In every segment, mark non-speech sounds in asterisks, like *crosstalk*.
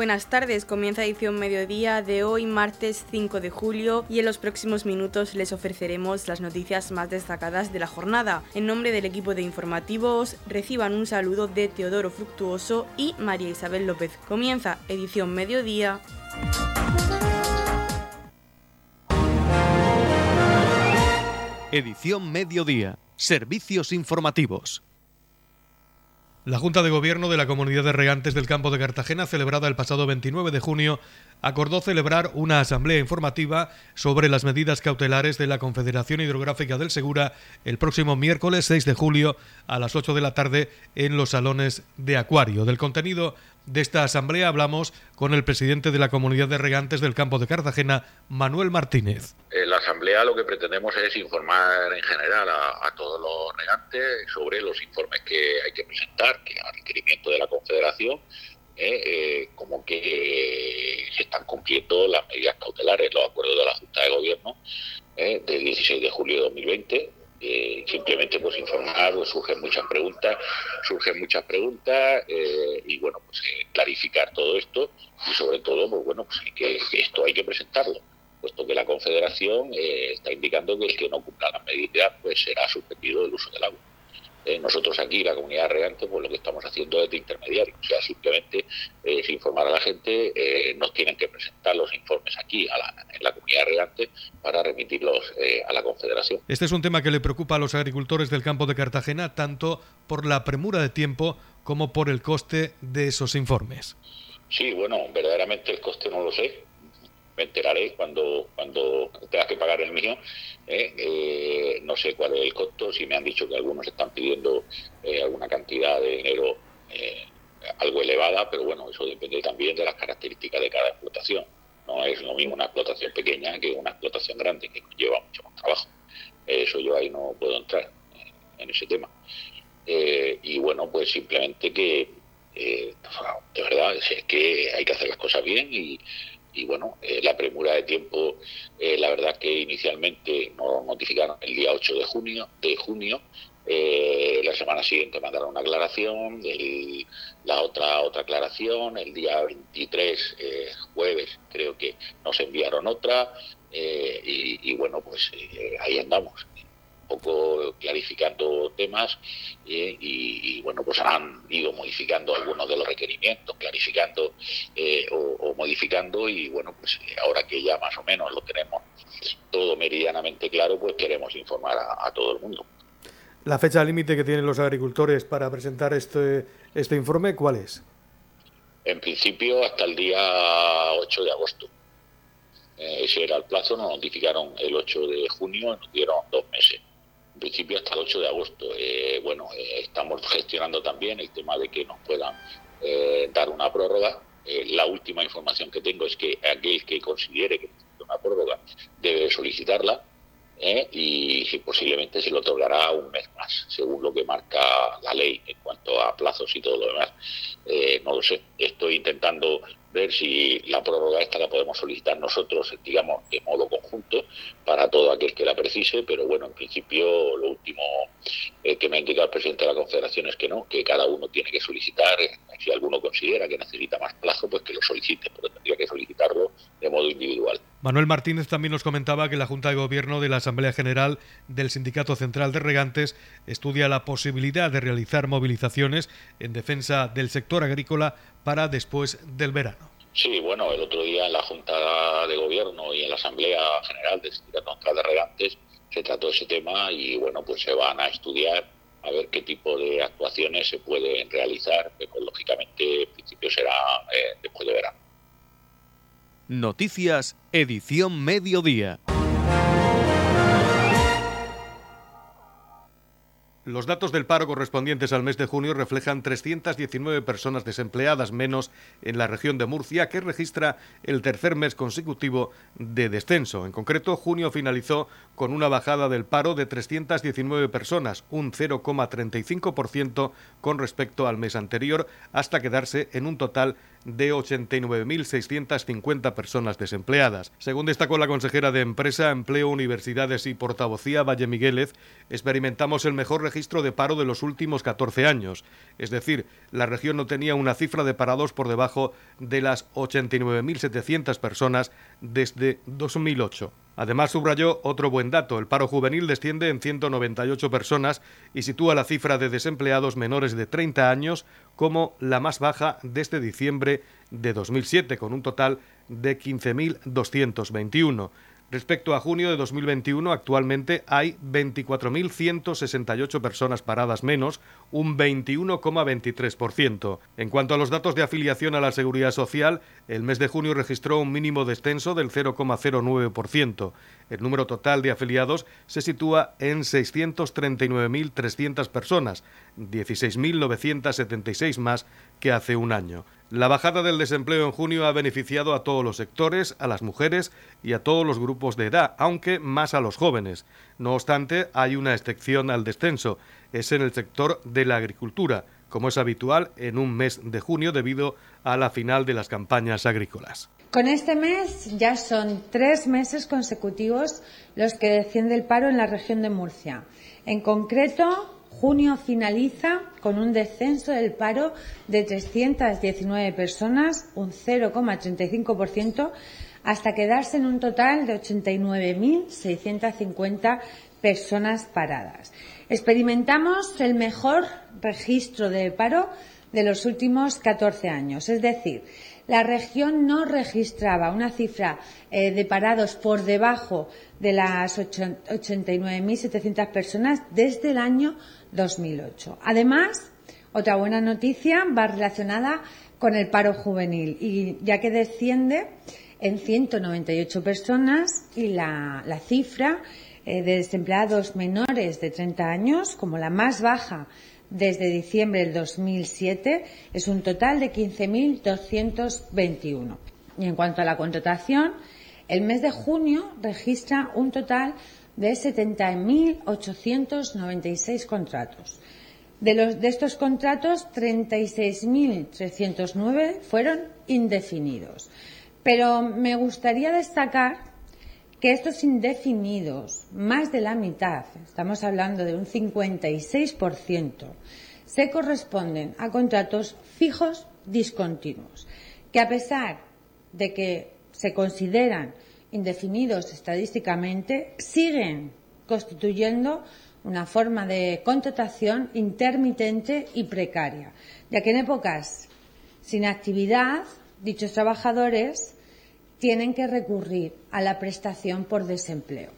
Buenas tardes, comienza edición mediodía de hoy, martes 5 de julio, y en los próximos minutos les ofreceremos las noticias más destacadas de la jornada. En nombre del equipo de informativos, reciban un saludo de Teodoro Fructuoso y María Isabel López. Comienza edición mediodía. Edición mediodía. Servicios informativos. La Junta de Gobierno de la Comunidad de Regantes del Campo de Cartagena, celebrada el pasado 29 de junio, acordó celebrar una asamblea informativa sobre las medidas cautelares de la Confederación Hidrográfica del Segura el próximo miércoles 6 de julio a las 8 de la tarde en los salones de Acuario. Del contenido de esta asamblea hablamos con el presidente de la Comunidad de Regantes del Campo de Cartagena, Manuel Martínez. En la asamblea lo que pretendemos es informar en general a, todos los regantes sobre los informes que hay que presentar, que a requerimiento de la Confederación, eh, eh, como que se están cumpliendo las medidas cautelares, los acuerdos de la Junta de Gobierno eh, del 16 de julio de 2020 eh, simplemente pues informar, surgen muchas preguntas, surgen muchas preguntas eh, y bueno, pues eh, clarificar todo esto y sobre todo, pues bueno, pues que, esto hay que presentarlo, puesto que la Confederación está indicando que el que no cumpla las medidas pues será suspendido del uso del agua. Eh, nosotros aquí, la comunidad regante, pues lo que estamos haciendo es de intermediario. O sea, simplemente es informar a la gente, eh, nos tienen que presentar los informes aquí a la, en la comunidad regante para remitirlos eh, a la Confederación. Este es un tema que le preocupa a los agricultores del campo de Cartagena, tanto por la premura de tiempo como por el coste de esos informes. Sí, bueno, verdaderamente el coste no lo sé me enteraré cuando, cuando tenga que pagar el mío. ¿eh? Eh, no sé cuál es el costo, si me han dicho que algunos están pidiendo eh, alguna cantidad de dinero algo elevada, pero bueno, eso depende también de las características de cada explotación. No es lo mismo una explotación pequeña que una explotación grande, que lleva mucho más trabajo. Eso yo ahí no puedo entrar en ese tema. y bueno, pues simplemente que, de verdad, es que hay que hacer las cosas bien y, y bueno, eh, la premura de tiempo, eh, la verdad que inicialmente nos notificaron el día 8 de junio, de junio eh, la semana siguiente mandaron una aclaración, la otra otra aclaración, el día 23, jueves, creo que nos enviaron otra, y, y, bueno, pues ahí andamos poco clarificando temas y, bueno, pues han ido modificando algunos de los requerimientos, clarificando eh, o, modificando y bueno, pues eh, ahora que ya más o menos lo tenemos todo meridianamente claro, pues queremos informar a, todo el mundo. ¿La fecha límite que tienen los agricultores para presentar este, este informe cuál es? En principio hasta el día 8 de agosto. Eh, ese era el plazo, nos notificaron el 8 de junio, nos dieron dos meses principio hasta el 8 de agosto. Eh, bueno, eh, estamos gestionando también el tema de que nos puedan eh, dar una prórroga. la última información que tengo es que aquel que considere que necesita una prórroga debe solicitarla y posiblemente se le otorgará un mes más, según lo que marca la ley en cuanto a plazos y todo lo demás. no lo sé. Estoy intentando ver si la prórroga esta la podemos solicitar nosotros, digamos, de modo conjunto para todo aquel que la precise, pero bueno, en principio lo último eh, que me ha indicado el presidente de la Confederación es que no, que cada uno tiene que solicitar, eh, si alguno considera que necesita más plazo, pues que lo solicite, pero tendría que solicitarlo de modo individual. Manuel Martínez también nos comentaba que la Junta de Gobierno de la Asamblea General del Sindicato Central de Regantes estudia la posibilidad de realizar movilizaciones en defensa del sector agrícola para después del verano. Sí, bueno, el otro día en la Junta de Gobierno y en la Asamblea General del Sindicato Central de Regantes se trató ese tema y bueno, pues se van a estudiar a ver qué tipo de actuaciones se pueden realizar, que pues, lógicamente en principio será eh, después de verano. Noticias, edición mediodía. Los datos del paro correspondientes al mes de junio reflejan 319 personas desempleadas menos en la región de Murcia, que registra el tercer mes consecutivo de descenso. En concreto, junio finalizó con una bajada del paro de 319 personas, un 0,35% con respecto al mes anterior, hasta quedarse en un total de 89.650 personas desempleadas. Según destacó la consejera de Empresa, Empleo, Universidades y Portavocía, Valle Miguélez, experimentamos el mejor registro de paro de los últimos 14 años. Es decir, la región no tenía una cifra de parados por debajo de las 89.700 personas desde 2008. Además, subrayó otro buen dato. El paro juvenil desciende en 198 personas y sitúa la cifra de desempleados menores de 30 años como la más baja desde diciembre de 2007, con un total de 15.221. Respecto a junio de 2021, actualmente hay 24.168 personas paradas menos, un 21,23%. En cuanto a los datos de afiliación a la Seguridad Social, el mes de junio registró un mínimo descenso del 0,09%. El número total de afiliados se sitúa en 639.300 personas, 16.976 más que hace un año. La bajada del desempleo en junio ha beneficiado a todos los sectores, a las mujeres y a todos los grupos de edad, aunque más a los jóvenes. No obstante, hay una excepción al descenso, es en el sector de la agricultura, como es habitual en un mes de junio debido a la final de las campañas agrícolas. Con este mes ya son tres meses consecutivos los que desciende el paro en la región de Murcia. En concreto, Junio finaliza con un descenso del paro de 319 personas, un 0,35%, hasta quedarse en un total de 89.650 personas paradas. Experimentamos el mejor registro de paro de los últimos 14 años, es decir, la región no registraba una cifra eh, de parados por debajo de las 89.700 personas desde el año 2008. Además, otra buena noticia va relacionada con el paro juvenil, y ya que desciende en 198 personas y la, cifra eh, de desempleados menores de 30 años, como la más baja desde diciembre del 2007, es un total de 15.221. Y en cuanto a la contratación, el mes de junio registra un total de 70.896 contratos. De, los, de estos contratos, 36.309 fueron indefinidos. Pero me gustaría destacar que estos indefinidos, más de la mitad, estamos hablando de un 56%, se corresponden a contratos fijos discontinuos, que a pesar de que se consideran indefinidos estadísticamente, siguen constituyendo una forma de contratación intermitente y precaria, ya que en épocas sin actividad, dichos trabajadores tienen que recurrir a la prestación por desempleo.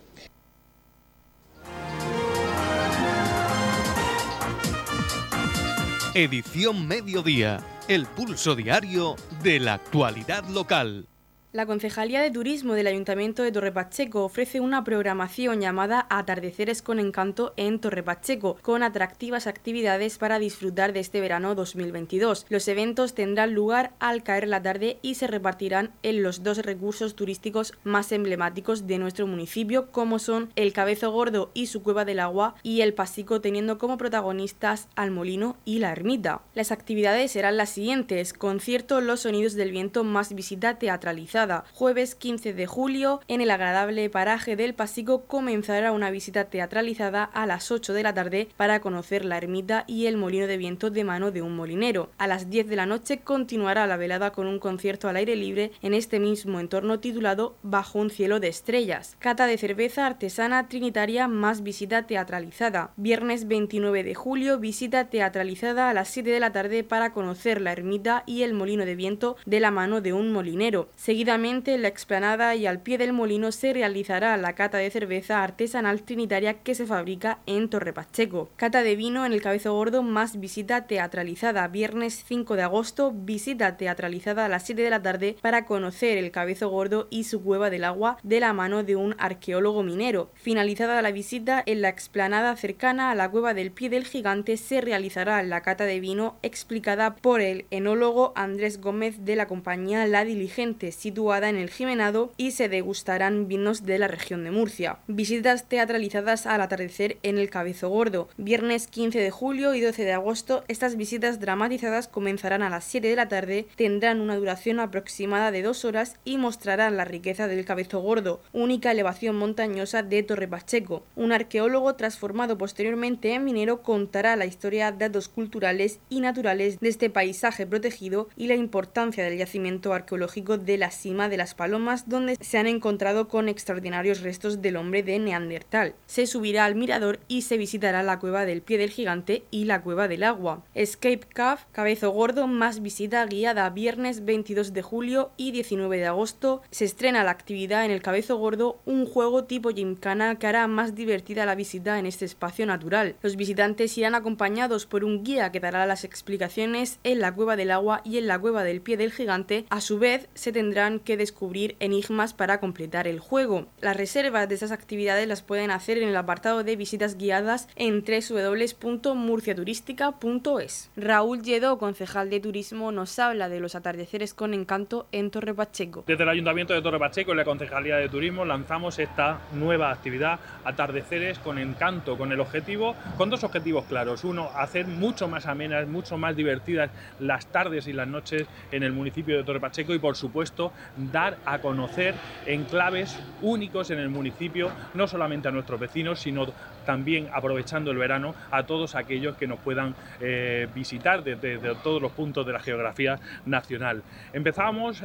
Edición Mediodía, el pulso diario de la actualidad local. La Concejalía de Turismo del Ayuntamiento de Torre Pacheco ofrece una programación llamada Atardeceres con Encanto en Torre Pacheco, con atractivas actividades para disfrutar de este verano 2022. Los eventos tendrán lugar al caer la tarde y se repartirán en los dos recursos turísticos más emblemáticos de nuestro municipio, como son el Cabezo Gordo y su Cueva del Agua y el Pasico, teniendo como protagonistas al Molino y la Ermita. Las actividades serán las siguientes: concierto Los Sonidos del Viento más visita teatralizada Jueves 15 de julio, en el agradable paraje del Pasico comenzará una visita teatralizada a las 8 de la tarde para conocer la ermita y el molino de viento de mano de un molinero. A las 10 de la noche continuará la velada con un concierto al aire libre en este mismo entorno titulado Bajo un cielo de estrellas. Cata de cerveza artesana trinitaria más visita teatralizada. Viernes 29 de julio, visita teatralizada a las 7 de la tarde para conocer la ermita y el molino de viento de la mano de un molinero. Seguida en la explanada y al pie del molino se realizará la cata de cerveza artesanal trinitaria que se fabrica en Torre Pacheco. Cata de vino en el Cabezo Gordo más visita teatralizada. Viernes 5 de agosto, visita teatralizada a las 7 de la tarde para conocer el Cabezo Gordo y su cueva del agua de la mano de un arqueólogo minero. Finalizada la visita, en la explanada cercana a la cueva del pie del gigante se realizará la cata de vino explicada por el enólogo Andrés Gómez de la compañía La Diligente, en el Jimenado y se degustarán vinos de la región de Murcia. Visitas teatralizadas al atardecer en el Cabezo Gordo. Viernes 15 de julio y 12 de agosto, estas visitas dramatizadas comenzarán a las 7 de la tarde, tendrán una duración aproximada de dos horas y mostrarán la riqueza del Cabezo Gordo, única elevación montañosa de Torre Pacheco. Un arqueólogo transformado posteriormente en minero contará la historia, datos culturales y naturales de este paisaje protegido y la importancia del yacimiento arqueológico de la de las Palomas, donde se han encontrado con extraordinarios restos del hombre de Neandertal. Se subirá al mirador y se visitará la cueva del pie del gigante y la cueva del agua. Escape Cave, Cabezo Gordo, más visita guiada viernes 22 de julio y 19 de agosto. Se estrena la actividad en el Cabezo Gordo, un juego tipo Gymkhana que hará más divertida la visita en este espacio natural. Los visitantes irán acompañados por un guía que dará las explicaciones en la cueva del agua y en la cueva del pie del gigante. A su vez, se tendrán que descubrir enigmas para completar el juego. Las reservas de estas actividades las pueden hacer en el apartado de visitas guiadas en www.murciaturística.es. Raúl Lledó, concejal de turismo, nos habla de los atardeceres con encanto en Torre Pacheco. Desde el Ayuntamiento de Torre Pacheco y la Concejalía de Turismo lanzamos esta nueva actividad, atardeceres con encanto, con el objetivo, con dos objetivos claros. Uno, hacer mucho más amenas, mucho más divertidas las tardes y las noches en el municipio de Torre Pacheco y por supuesto dar a conocer enclaves únicos en el municipio, no solamente a nuestros vecinos, sino también aprovechando el verano a todos aquellos que nos puedan eh, visitar desde, todos los puntos de la geografía nacional. Empezamos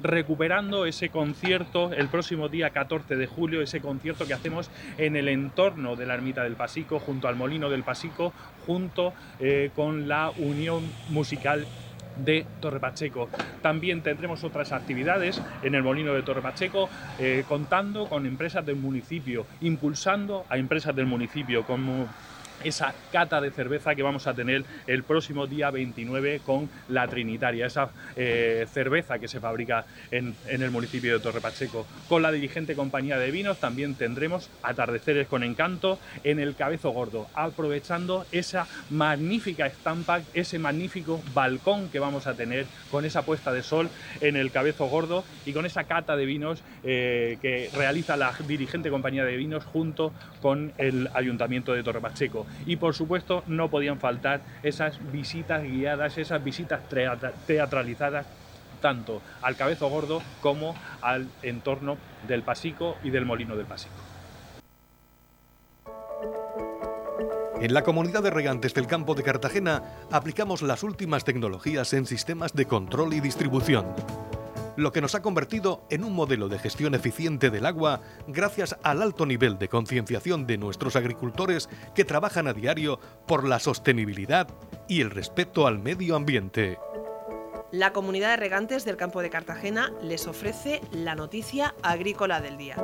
recuperando ese concierto el próximo día 14 de julio, ese concierto que hacemos en el entorno de la Ermita del Pasico, junto al Molino del Pasico, junto eh, con la Unión Musical de Torre Pacheco. También tendremos otras actividades en el Molino de Torre Pacheco, eh, contando con empresas del municipio, impulsando a empresas del municipio como esa cata de cerveza que vamos a tener el próximo día 29 con la Trinitaria, esa eh, cerveza que se fabrica en, el municipio de Torre Pacheco. Con la dirigente compañía de vinos también tendremos atardeceres con encanto en el Cabezo Gordo, aprovechando esa magnífica estampa, ese magnífico balcón que vamos a tener con esa puesta de sol en el Cabezo Gordo y con esa cata de vinos eh, que realiza la dirigente compañía de vinos junto con el Ayuntamiento de Torre Pacheco y por supuesto no podían faltar esas visitas guiadas, esas visitas teatralizadas tanto al Cabezo Gordo como al entorno del Pasico y del Molino del Pasico. En la comunidad de regantes del campo de Cartagena aplicamos las últimas tecnologías en sistemas de control y distribución lo que nos ha convertido en un modelo de gestión eficiente del agua gracias al alto nivel de concienciación de nuestros agricultores que trabajan a diario por la sostenibilidad y el respeto al medio ambiente. La comunidad de regantes del campo de Cartagena les ofrece la noticia agrícola del día.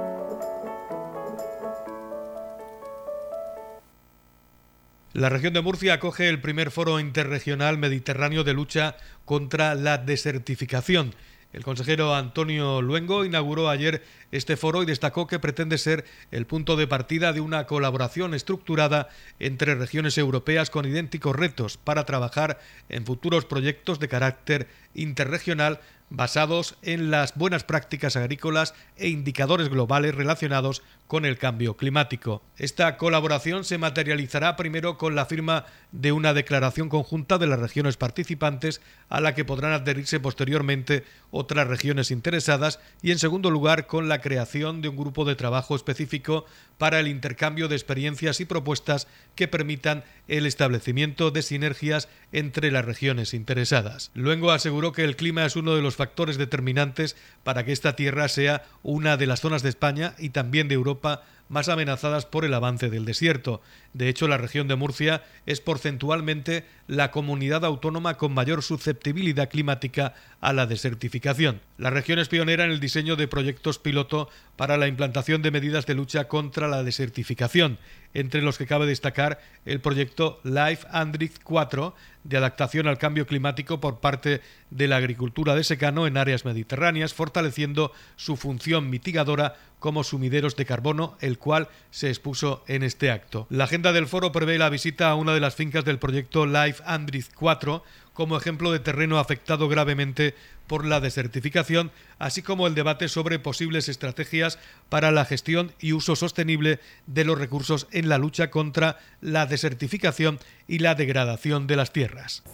La región de Murcia acoge el primer foro interregional mediterráneo de lucha contra la desertificación. El consejero Antonio Luengo inauguró ayer este foro y destacó que pretende ser el punto de partida de una colaboración estructurada entre regiones europeas con idénticos retos para trabajar en futuros proyectos de carácter interregional basados en las buenas prácticas agrícolas e indicadores globales relacionados con el cambio climático. Esta colaboración se materializará primero con la firma de una declaración conjunta de las regiones participantes a la que podrán adherirse posteriormente otras regiones interesadas y en segundo lugar con la creación de un grupo de trabajo específico para el intercambio de experiencias y propuestas que permitan el establecimiento de sinergias entre las regiones interesadas. Luego aseguró que el clima es uno de los factores determinantes para que esta tierra sea una de las zonas de España y también de Europa más amenazadas por el avance del desierto. De hecho, la región de Murcia es porcentualmente la comunidad autónoma con mayor susceptibilidad climática a la desertificación. La región es pionera en el diseño de proyectos piloto para la implantación de medidas de lucha contra la desertificación, entre los que cabe destacar el proyecto Life Andrix 4 de adaptación al cambio climático por parte de la agricultura de secano en áreas mediterráneas, fortaleciendo su función mitigadora como sumideros de carbono, el cual se expuso en este acto. La agenda del foro prevé la visita a una de las fincas del proyecto Life Andriz 4 como ejemplo de terreno afectado gravemente por la desertificación, así como el debate sobre posibles estrategias para la gestión y uso sostenible de los recursos en la lucha contra la desertificación y la degradación de las tierras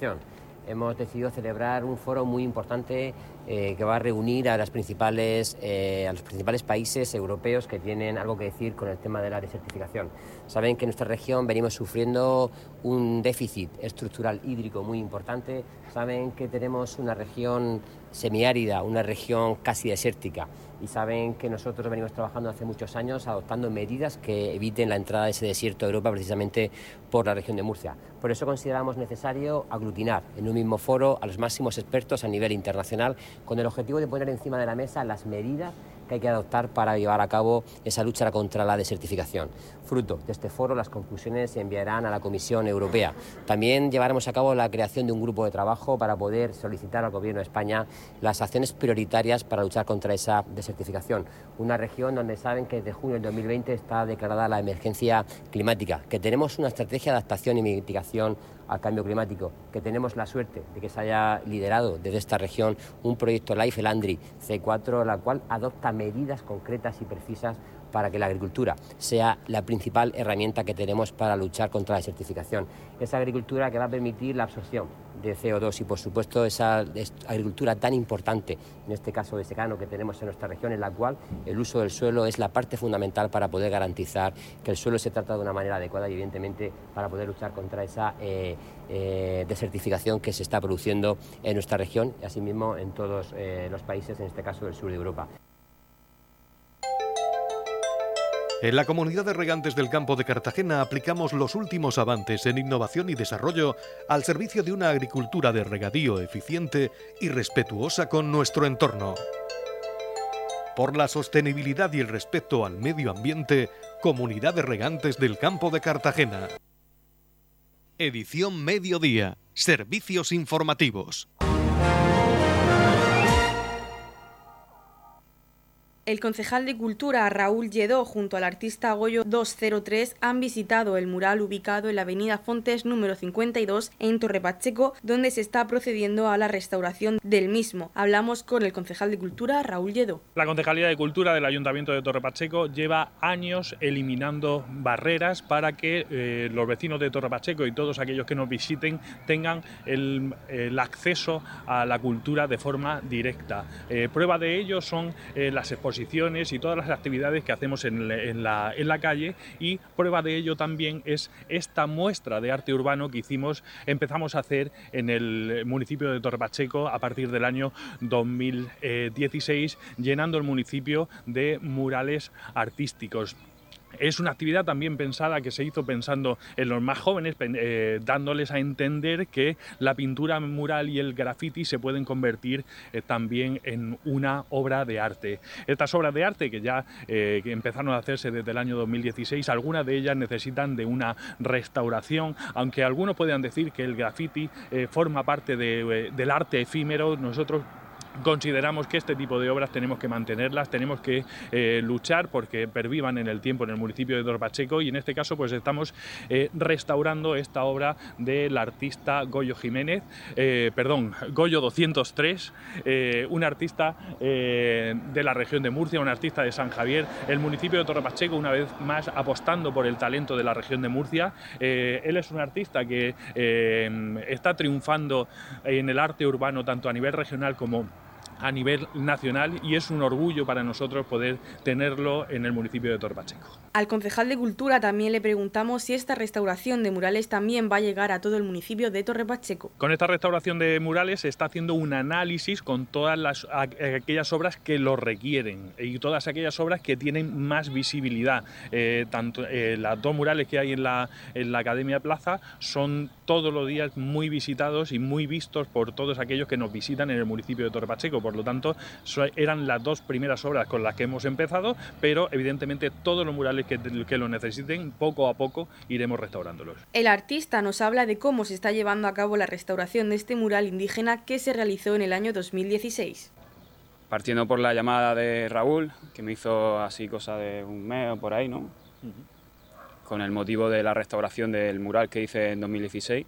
hemos decidido celebrar un foro muy importante eh, que va a reunir a, las principales, eh, a los principales países europeos que tienen algo que decir con el tema de la desertificación. Saben que en nuestra región venimos sufriendo un déficit estructural hídrico muy importante. Saben que tenemos una región semiárida, una región casi desértica y saben que nosotros venimos trabajando hace muchos años adoptando medidas que eviten la entrada de ese desierto a Europa precisamente por la región de Murcia. Por eso consideramos necesario aglutinar en un mismo foro a los máximos expertos a nivel internacional con el objetivo de poner encima de la mesa las medidas que hay que adoptar para llevar a cabo esa lucha contra la desertificación. Fruto de este foro, las conclusiones se enviarán a la Comisión Europea. También llevaremos a cabo la creación de un grupo de trabajo para poder solicitar al Gobierno de España las acciones prioritarias para luchar contra esa desertificación. Una región donde saben que desde junio del 2020 está declarada la emergencia climática, que tenemos una estrategia de adaptación y mitigación al cambio climático, que tenemos la suerte de que se haya liderado desde esta región un proyecto Life, el Andri C4, la cual adopta medidas concretas y precisas para que la agricultura sea la principal herramienta que tenemos para luchar contra la desertificación. Esa agricultura que va a permitir la absorción de CO2 y por supuesto esa agricultura tan importante, en este caso de secano que tenemos en nuestra región, en la cual el uso del suelo es la parte fundamental para poder garantizar que el suelo se trata de una manera adecuada y evidentemente para poder luchar contra esa eh, eh, desertificación que se está produciendo en nuestra región y asimismo en todos eh, los países, en este caso del sur de Europa. En la comunidad de regantes del campo de Cartagena aplicamos los últimos avances en innovación y desarrollo al servicio de una agricultura de regadío eficiente y respetuosa con nuestro entorno. Por la sostenibilidad y el respeto al medio ambiente, Comunidad de Regantes del Campo de Cartagena. Edición Mediodía. Servicios informativos. El concejal de Cultura Raúl Lledó junto al artista Goyo 203 han visitado el mural ubicado en la avenida Fontes número 52 en Torre Pacheco, donde se está procediendo a la restauración del mismo. Hablamos con el concejal de Cultura Raúl Lledó. La Concejalía de Cultura del Ayuntamiento de Torre Pacheco lleva años eliminando barreras para que eh, los vecinos de Torre Pacheco y todos aquellos que nos visiten tengan el, acceso a la cultura de forma directa. Eh, prueba de ello son eh, las exposiciones y todas las actividades que hacemos en, la, en la calle y prueba de ello también es esta muestra de arte urbano que hicimos, empezamos a hacer en el municipio de Torpacheco a partir del año 2016, llenando el municipio de murales artísticos. Es una actividad también pensada que se hizo pensando en los más jóvenes, eh, dándoles a entender que la pintura mural y el graffiti se pueden convertir eh, también en una obra de arte. Estas obras de arte que ya eh, empezaron a hacerse desde el año 2016, algunas de ellas necesitan de una restauración, aunque algunos puedan decir que el graffiti forma parte del arte efímero, nosotros consideramos que este tipo de obras tenemos que mantenerlas, tenemos que eh, luchar porque pervivan en el tiempo en el municipio de Dorpacheco y en este caso pues estamos eh, restaurando esta obra del artista Goyo Jiménez, eh, perdón, Goyo 203, un artista de la región de Murcia, un artista de San Javier, el municipio de Torre Pacheco una vez más apostando por el talento de la región de Murcia. él es un artista que está triunfando en el arte urbano tanto a nivel regional como a nivel nacional y es un orgullo para nosotros poder tenerlo en el municipio de Torpacheco. Al concejal de Cultura también le preguntamos si esta restauración de murales también va a llegar a todo el municipio de Torre Pacheco. Con esta restauración de murales se está haciendo un análisis con todas las, aquellas obras que lo requieren y todas aquellas obras que tienen más visibilidad. Eh, tanto eh, las dos murales que hay en la, en la Academia Plaza son todos los días muy visitados y muy vistos por todos aquellos que nos visitan en el municipio de Torre Pacheco por lo tanto eran las dos primeras obras con las que hemos empezado, pero evidentemente todos los murales que, que lo necesiten, poco a poco iremos restaurándolos. El artista nos habla de cómo se está llevando a cabo la restauración de este mural indígena que se realizó en el año 2016 partiendo por la llamada de Raúl, que me hizo así cosa de un mes o por ahí, ¿no? Con el motivo de la restauración del mural que hice en 2016.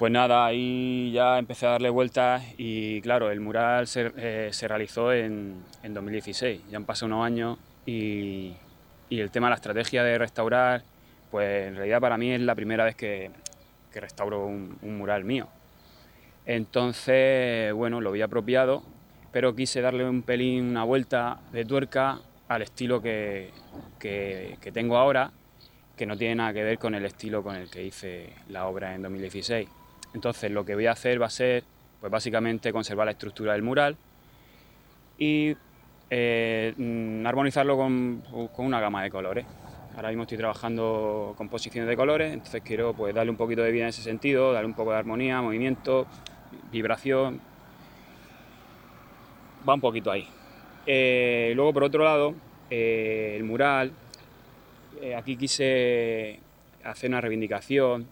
Pues nada, ahí ya empecé a darle vueltas y claro, el mural se, eh, realizó en, 2016, ya han pasado unos años y, el tema de la estrategia de restaurar, pues en realidad para mí es la primera vez que, restauro un, mural mío. Entonces, bueno, lo vi apropiado, pero quise darle un pelín, una vuelta de tuerca al estilo que, que tengo ahora, que no tiene nada que ver con el estilo con el que hice la obra en 2016. Entonces lo que voy a hacer va a ser, pues básicamente conservar la estructura del mural y eh, mm, armonizarlo con, una gama de colores. Ahora mismo estoy trabajando composiciones de colores, entonces quiero pues darle un poquito de vida en ese sentido, darle un poco de armonía, movimiento, vibración. Va un poquito ahí. Eh, luego por otro lado, eh, el mural, aquí quise hacer una reivindicación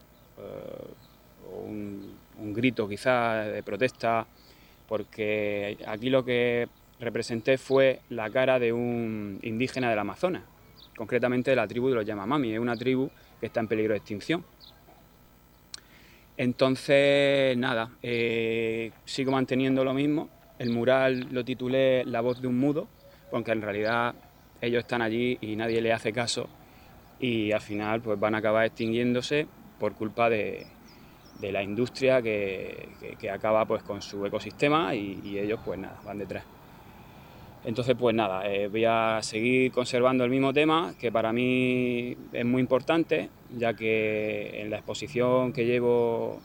un, grito quizás de protesta, porque aquí lo que representé fue la cara de un indígena del Amazonas, concretamente de la tribu de los Yamamami, es una tribu que está en peligro de extinción. Entonces, nada, eh, sigo manteniendo lo mismo. El mural lo titulé La voz de un mudo, porque en realidad ellos están allí y nadie le hace caso y al final pues van a acabar extinguiéndose por culpa de, de la industria que, acaba pues con su ecosistema y, ellos pues nada, van detrás. Entonces pues nada, eh, voy a seguir conservando el mismo tema que para mí es muy importante, ya que en la exposición que llevo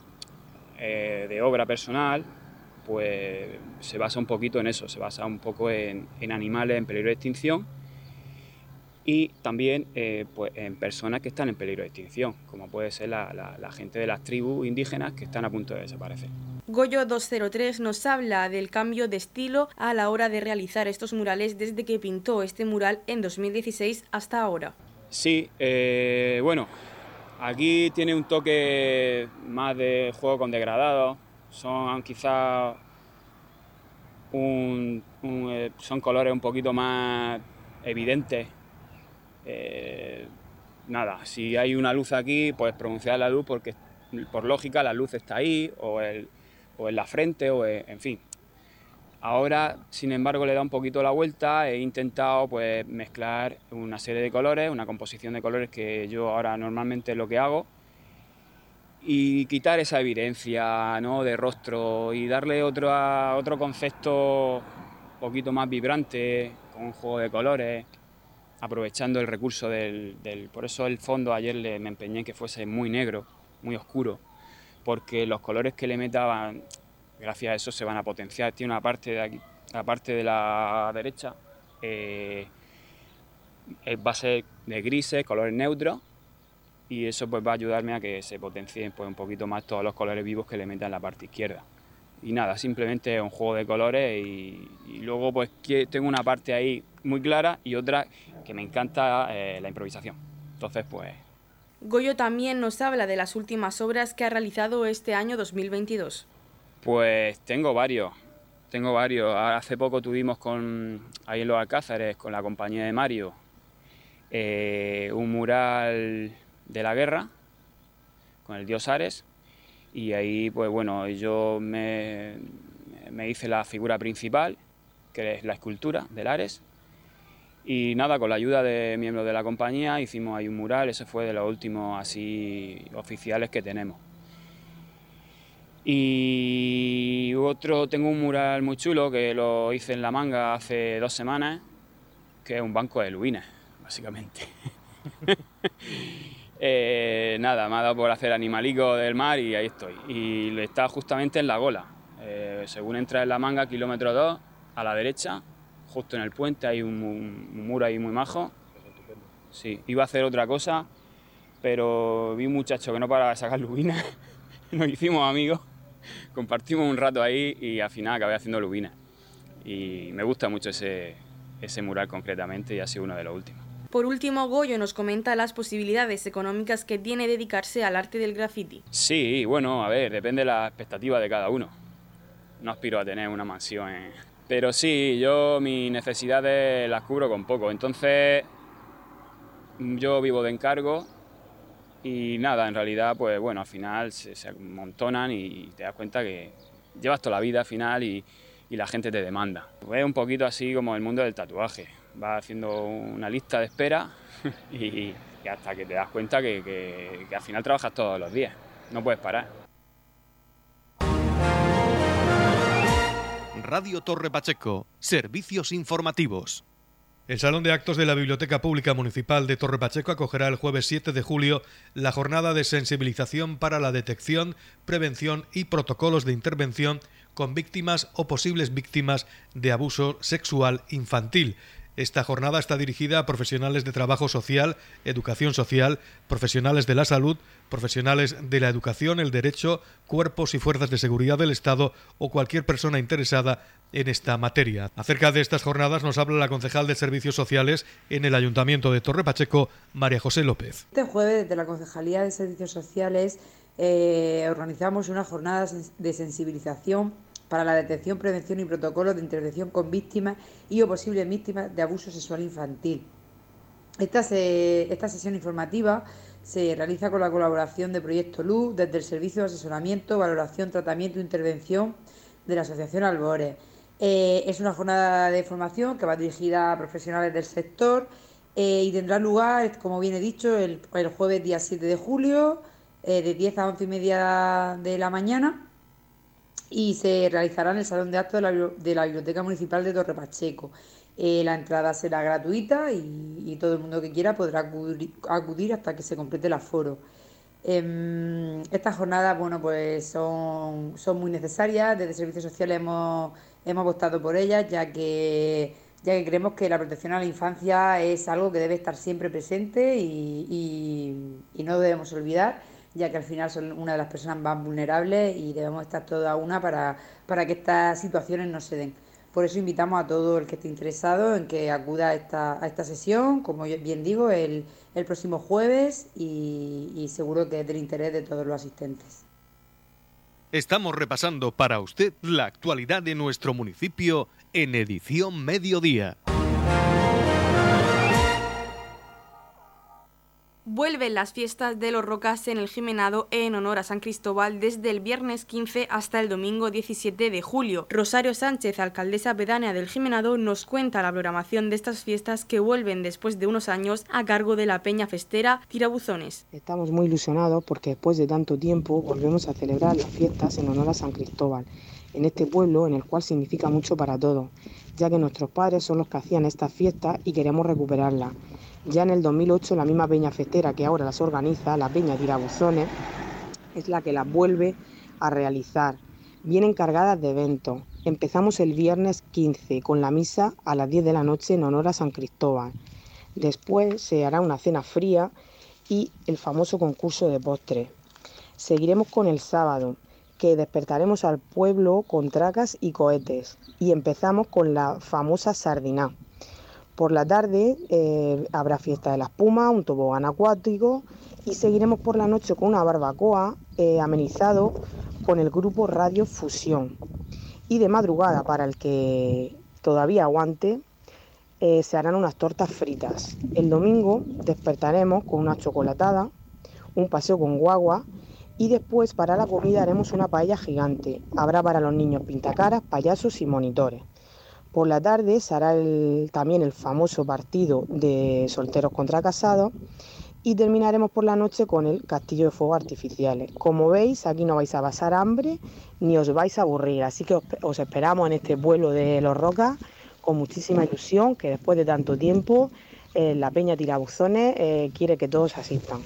eh, de obra personal, pues se basa un poquito en eso, se basa un poco en animales en peligro de extinción y también eh, pues, en personas que están en peligro de extinción, como puede ser la, gente de las tribus indígenas que están a punto de desaparecer. Goyo 203 nos habla del cambio de estilo a la hora de realizar estos murales desde que pintó este mural en 2016 hasta ahora. Sí, eh, bueno, aquí tiene un toque más de juego con degradado, son quizás eh, son colores un poquito más evidentes eh, nada, si hay una luz aquí, pues pronunciar la luz porque por lógica la luz está ahí, o, en la frente, o en, fin. Ahora, sin embargo, le da un poquito la vuelta, he intentado pues, mezclar una serie de colores, una composición de colores que yo ahora normalmente es lo que hago, y quitar esa evidencia ¿no? de rostro y darle otro, otro concepto un poquito más vibrante, con un juego de colores aprovechando el recurso del, Por eso el fondo ayer le, me empeñé en que fuese muy negro, muy oscuro, porque los colores que le metaban, gracias a eso se van a potenciar. Tiene una parte de aquí, la parte de la derecha, eh, va a ser de grises, colores neutros, y eso pues va a ayudarme a que se potencien pues, un poquito más todos los colores vivos que le metan en la parte izquierda. Y nada, simplemente es un juego de colores y, y luego pues tengo una parte ahí muy clara y otra que me encanta eh, la improvisación. Entonces, pues... Goyo también nos habla de las últimas obras que ha realizado este año 2022. Pues tengo varios, tengo varios. Hace poco tuvimos con, ahí en los Alcázares, con la compañía de Mario, eh, un mural de la guerra, con el dios Ares, y ahí, pues bueno, yo me, me hice la figura principal, que es la escultura del Ares, y nada, con la ayuda de miembros de la compañía hicimos ahí un mural, ese fue de los últimos así oficiales que tenemos. Y otro, tengo un mural muy chulo que lo hice en La Manga hace dos semanas, que es un banco de luines, básicamente. *laughs* Eh, nada, me ha dado por hacer animalico del mar y ahí estoy. Y está justamente en la gola. Eh, según entra en La Manga, kilómetro 2, a la derecha, justo en el puente, hay un, muro ahí muy majo. Sí, iba a hacer otra cosa, pero vi un muchacho que no paraba de sacar lubinas, *laughs* nos hicimos amigos, compartimos un rato ahí y al final acabé haciendo lubinas. Y me gusta mucho ese, ese mural concretamente y ha sido uno de los últimos. Por último, Goyo nos comenta las posibilidades económicas que tiene dedicarse al arte del graffiti. Sí, bueno, a ver, depende de la expectativa de cada uno. No aspiro a tener una mansión en, Pero sí, yo mis necesidades las cubro con poco. Entonces, yo vivo de encargo y nada, en realidad, pues bueno, al final se, se amontonan y te das cuenta que llevas toda la vida al final y, y la gente te demanda. Es un poquito así como el mundo del tatuaje. Vas haciendo una lista de espera *laughs* y, hasta que te das cuenta que, que al final trabajas todos los días. No puedes parar. Radio Torre Pacheco, servicios informativos. El Salón de Actos de la Biblioteca Pública Municipal de Torre Pacheco acogerá el jueves 7 de julio la jornada de sensibilización para la detección, prevención y protocolos de intervención con víctimas o posibles víctimas de abuso sexual infantil. Esta jornada está dirigida a profesionales de trabajo social, educación social, profesionales de la salud, profesionales de la educación, el derecho, cuerpos y fuerzas de seguridad del Estado o cualquier persona interesada en esta materia. Acerca de estas jornadas nos habla la concejal de Servicios Sociales en el Ayuntamiento de Torre Pacheco, María José López. Este jueves, desde la Concejalía de Servicios Sociales, eh, organizamos una jornada de sensibilización para la detección, prevención y protocolos de intervención con víctimas y o posibles víctimas de abuso sexual infantil. Esta, esta sesión informativa se realiza con la colaboración de Proyecto Luz desde el Servicio de Asesoramiento, Valoración, Tratamiento e Intervención de la Asociación Albores. Eh, es una jornada de formación que va dirigida a profesionales del sector eh, y tendrá lugar, como bien he dicho, el, jueves día 7 de julio, eh, de 10 a 11 y media de la mañana y se realizará en el Salón de Actos de la, Biblioteca Municipal de Torre Pacheco. Eh, la entrada será gratuita y, todo el mundo que quiera podrá acudir, hasta que se complete el aforo. Em, estas jornadas bueno, pues son, son muy necesarias, desde Servicios Sociales hemos, hemos apostado por ellas, ya que, ya que creemos que la protección a la infancia es algo que debe estar siempre presente y, y no debemos olvidar ya que al final son una de las personas más vulnerables y debemos estar todas una para, para que estas situaciones no se den. Por eso invitamos a todo el que esté interesado en que acuda a esta, a esta sesión, como bien digo, el, el próximo jueves y, y seguro que es del interés de todos los asistentes. Estamos repasando para usted la actualidad de nuestro municipio en edición mediodía. Vuelven las fiestas de los Rocas en el Jimenado en honor a San Cristóbal desde el viernes 15 hasta el domingo 17 de julio. Rosario Sánchez, alcaldesa pedánea del Jimenado, nos cuenta la programación de estas fiestas que vuelven después de unos años a cargo de la Peña Festera Tirabuzones. Estamos muy ilusionados porque después de tanto tiempo volvemos a celebrar las fiestas en honor a San Cristóbal, en este pueblo en el cual significa mucho para todos, ya que nuestros padres son los que hacían estas fiestas y queremos recuperarlas. Ya en el 2008 la misma peña festera que ahora las organiza, la peña Tirabuzones, es la que las vuelve a realizar. Vienen cargadas de eventos. Empezamos el viernes 15 con la misa a las 10 de la noche en honor a San Cristóbal. Después se hará una cena fría y el famoso concurso de postres. Seguiremos con el sábado, que despertaremos al pueblo con tracas y cohetes. Y empezamos con la famosa sardina. Por la tarde eh, habrá fiesta de la espuma, un tobogán acuático y seguiremos por la noche con una barbacoa eh, amenizado con el grupo Radio Fusión. Y de madrugada, para el que todavía aguante, eh, se harán unas tortas fritas. El domingo despertaremos con una chocolatada, un paseo con guagua y después para la comida haremos una paella gigante. Habrá para los niños pintacaras, payasos y monitores. Por la tarde se hará también el famoso partido de solteros contra casados y terminaremos por la noche con el castillo de fuegos artificiales. Como veis, aquí no vais a pasar hambre ni os vais a aburrir, así que os, esperamos en este vuelo de los Rocas con muchísima ilusión, que después de tanto tiempo eh, la Peña Tirabuzones eh, quiere que todos asistan.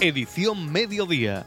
Edición Mediodía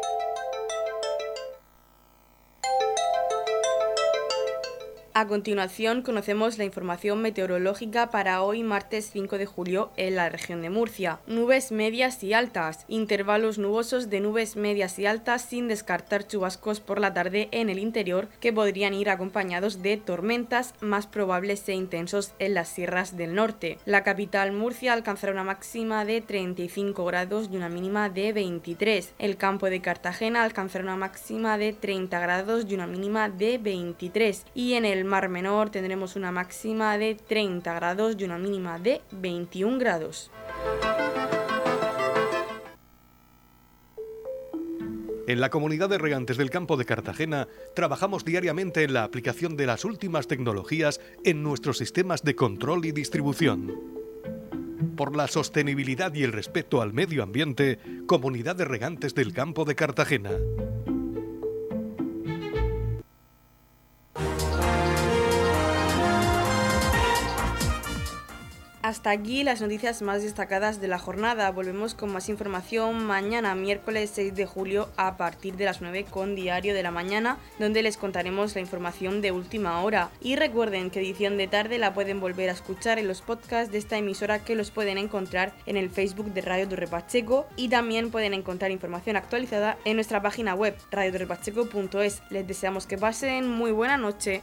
A continuación conocemos la información meteorológica para hoy martes 5 de julio en la región de Murcia. Nubes medias y altas, intervalos nubosos de nubes medias y altas sin descartar chubascos por la tarde en el interior que podrían ir acompañados de tormentas más probables e intensos en las sierras del norte. La capital Murcia alcanzará una máxima de 35 grados y una mínima de 23. El campo de Cartagena alcanzará una máxima de 30 grados y una mínima de 23. Y en el el Mar Menor tendremos una máxima de 30 grados y una mínima de 21 grados. En la comunidad de regantes del campo de Cartagena trabajamos diariamente en la aplicación de las últimas tecnologías en nuestros sistemas de control y distribución. Por la sostenibilidad y el respeto al medio ambiente, Comunidad de Regantes del Campo de Cartagena. Hasta aquí las noticias más destacadas de la jornada. Volvemos con más información mañana, miércoles 6 de julio, a partir de las 9 con Diario de la Mañana, donde les contaremos la información de última hora. Y recuerden que edición de tarde la pueden volver a escuchar en los podcasts de esta emisora que los pueden encontrar en el Facebook de Radio Torre Pacheco y también pueden encontrar información actualizada en nuestra página web radiodorrepacheco.es. Les deseamos que pasen muy buena noche.